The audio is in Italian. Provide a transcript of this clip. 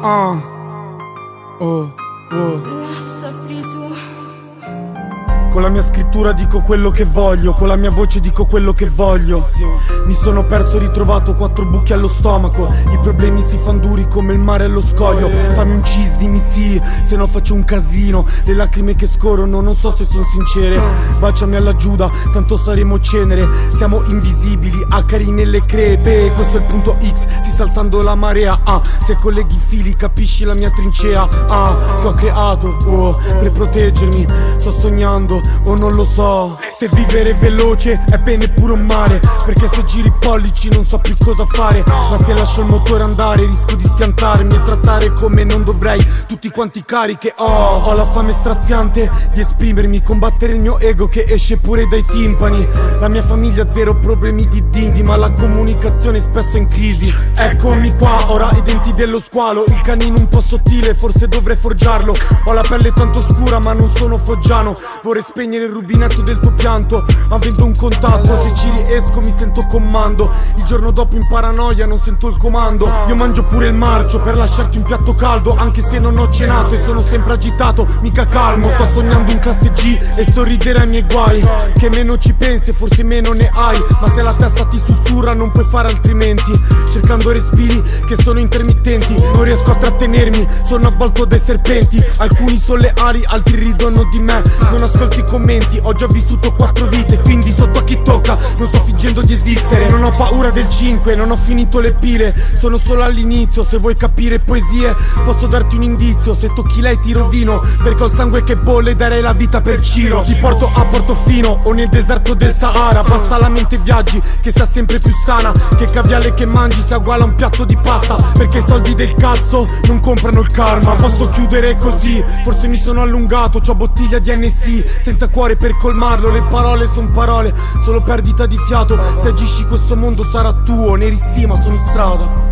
Ah. Oh, oh. Lascia frito. Con la mia scrittura dico quello che voglio, con la mia voce dico quello che voglio. Mi sono perso, ritrovato quattro buchi allo stomaco. I problemi si fan duri come il mare allo scoglio. Fammi un cheese, dimmi sì, se no faccio un casino. Le lacrime che scorrono, non so se sono sincere. Baciami alla Giuda, tanto saremo cenere. Siamo invisibili, acari nelle crepe. Questo è il punto X, si sta alzando la marea. Ah, se colleghi i fili, capisci la mia trincea. Ah, che ho creato, oh, per proteggermi. Sto sognando o non lo so. Se vivere veloce è bene pure un male Perché se giri i pollici non so più cosa fare. Ma se lascio il motore andare rischio di schiantarmi E trattare come non dovrei. Tutti quanti cari che ho. Ho la fame straziante di esprimermi Combattere il mio ego che esce pure dai timpani. La mia famiglia zero problemi di dindi Ma la comunicazione spesso è in crisi Eccomi qua, ora i denti dello squalo. Il canino un po' sottile, forse dovrei forgiarlo. Ho la pelle tanto scura ma non sono foggiano. Vorrei spegnere il rubinetto del tuo pianto. Avendo un contatto Se ci riesco mi sento comando. Il giorno dopo in paranoia non sento il comando. Io mangio pure il marcio per lasciarti un piatto caldo. Anche se non ho cenato e sono sempre agitato Mica calmo. Sto sognando un classe G e sorridere ai miei guai. Che meno ci pensi forse meno ne hai. Ma se la testa ti sussurra non puoi fare altrimenti. Cercando respiri che sono intermittenti Non riesco a trattenermi, sono avvolto dai serpenti Alcuni sono le ali, altri ridono di me Non ascolti i commenti, ho già vissuto quattro vite Quindi sotto a chi tocca, non sto fingendo di esistere Non ho paura del 5, non ho finito le pile Sono solo all'inizio, se vuoi capire poesie Posso darti un indizio, se tocchi lei ti rovino Perché ho il sangue che bolle darei la vita per Ciro Ti porto a Portofino o nel deserto del Sahara Basta la mente viaggi, che sia sempre più sana Che caviale che mangi sia uguale a un piatto di pasta Perché i soldi del cazzo non comprano il karma. Posso chiudere così, forse mi sono allungato C'ho bottiglia di NC, senza cuore per colmarlo. Le parole son parole, solo perdita di fiato. Se agisci questo mondo sarà tuo, nerissima sono in strada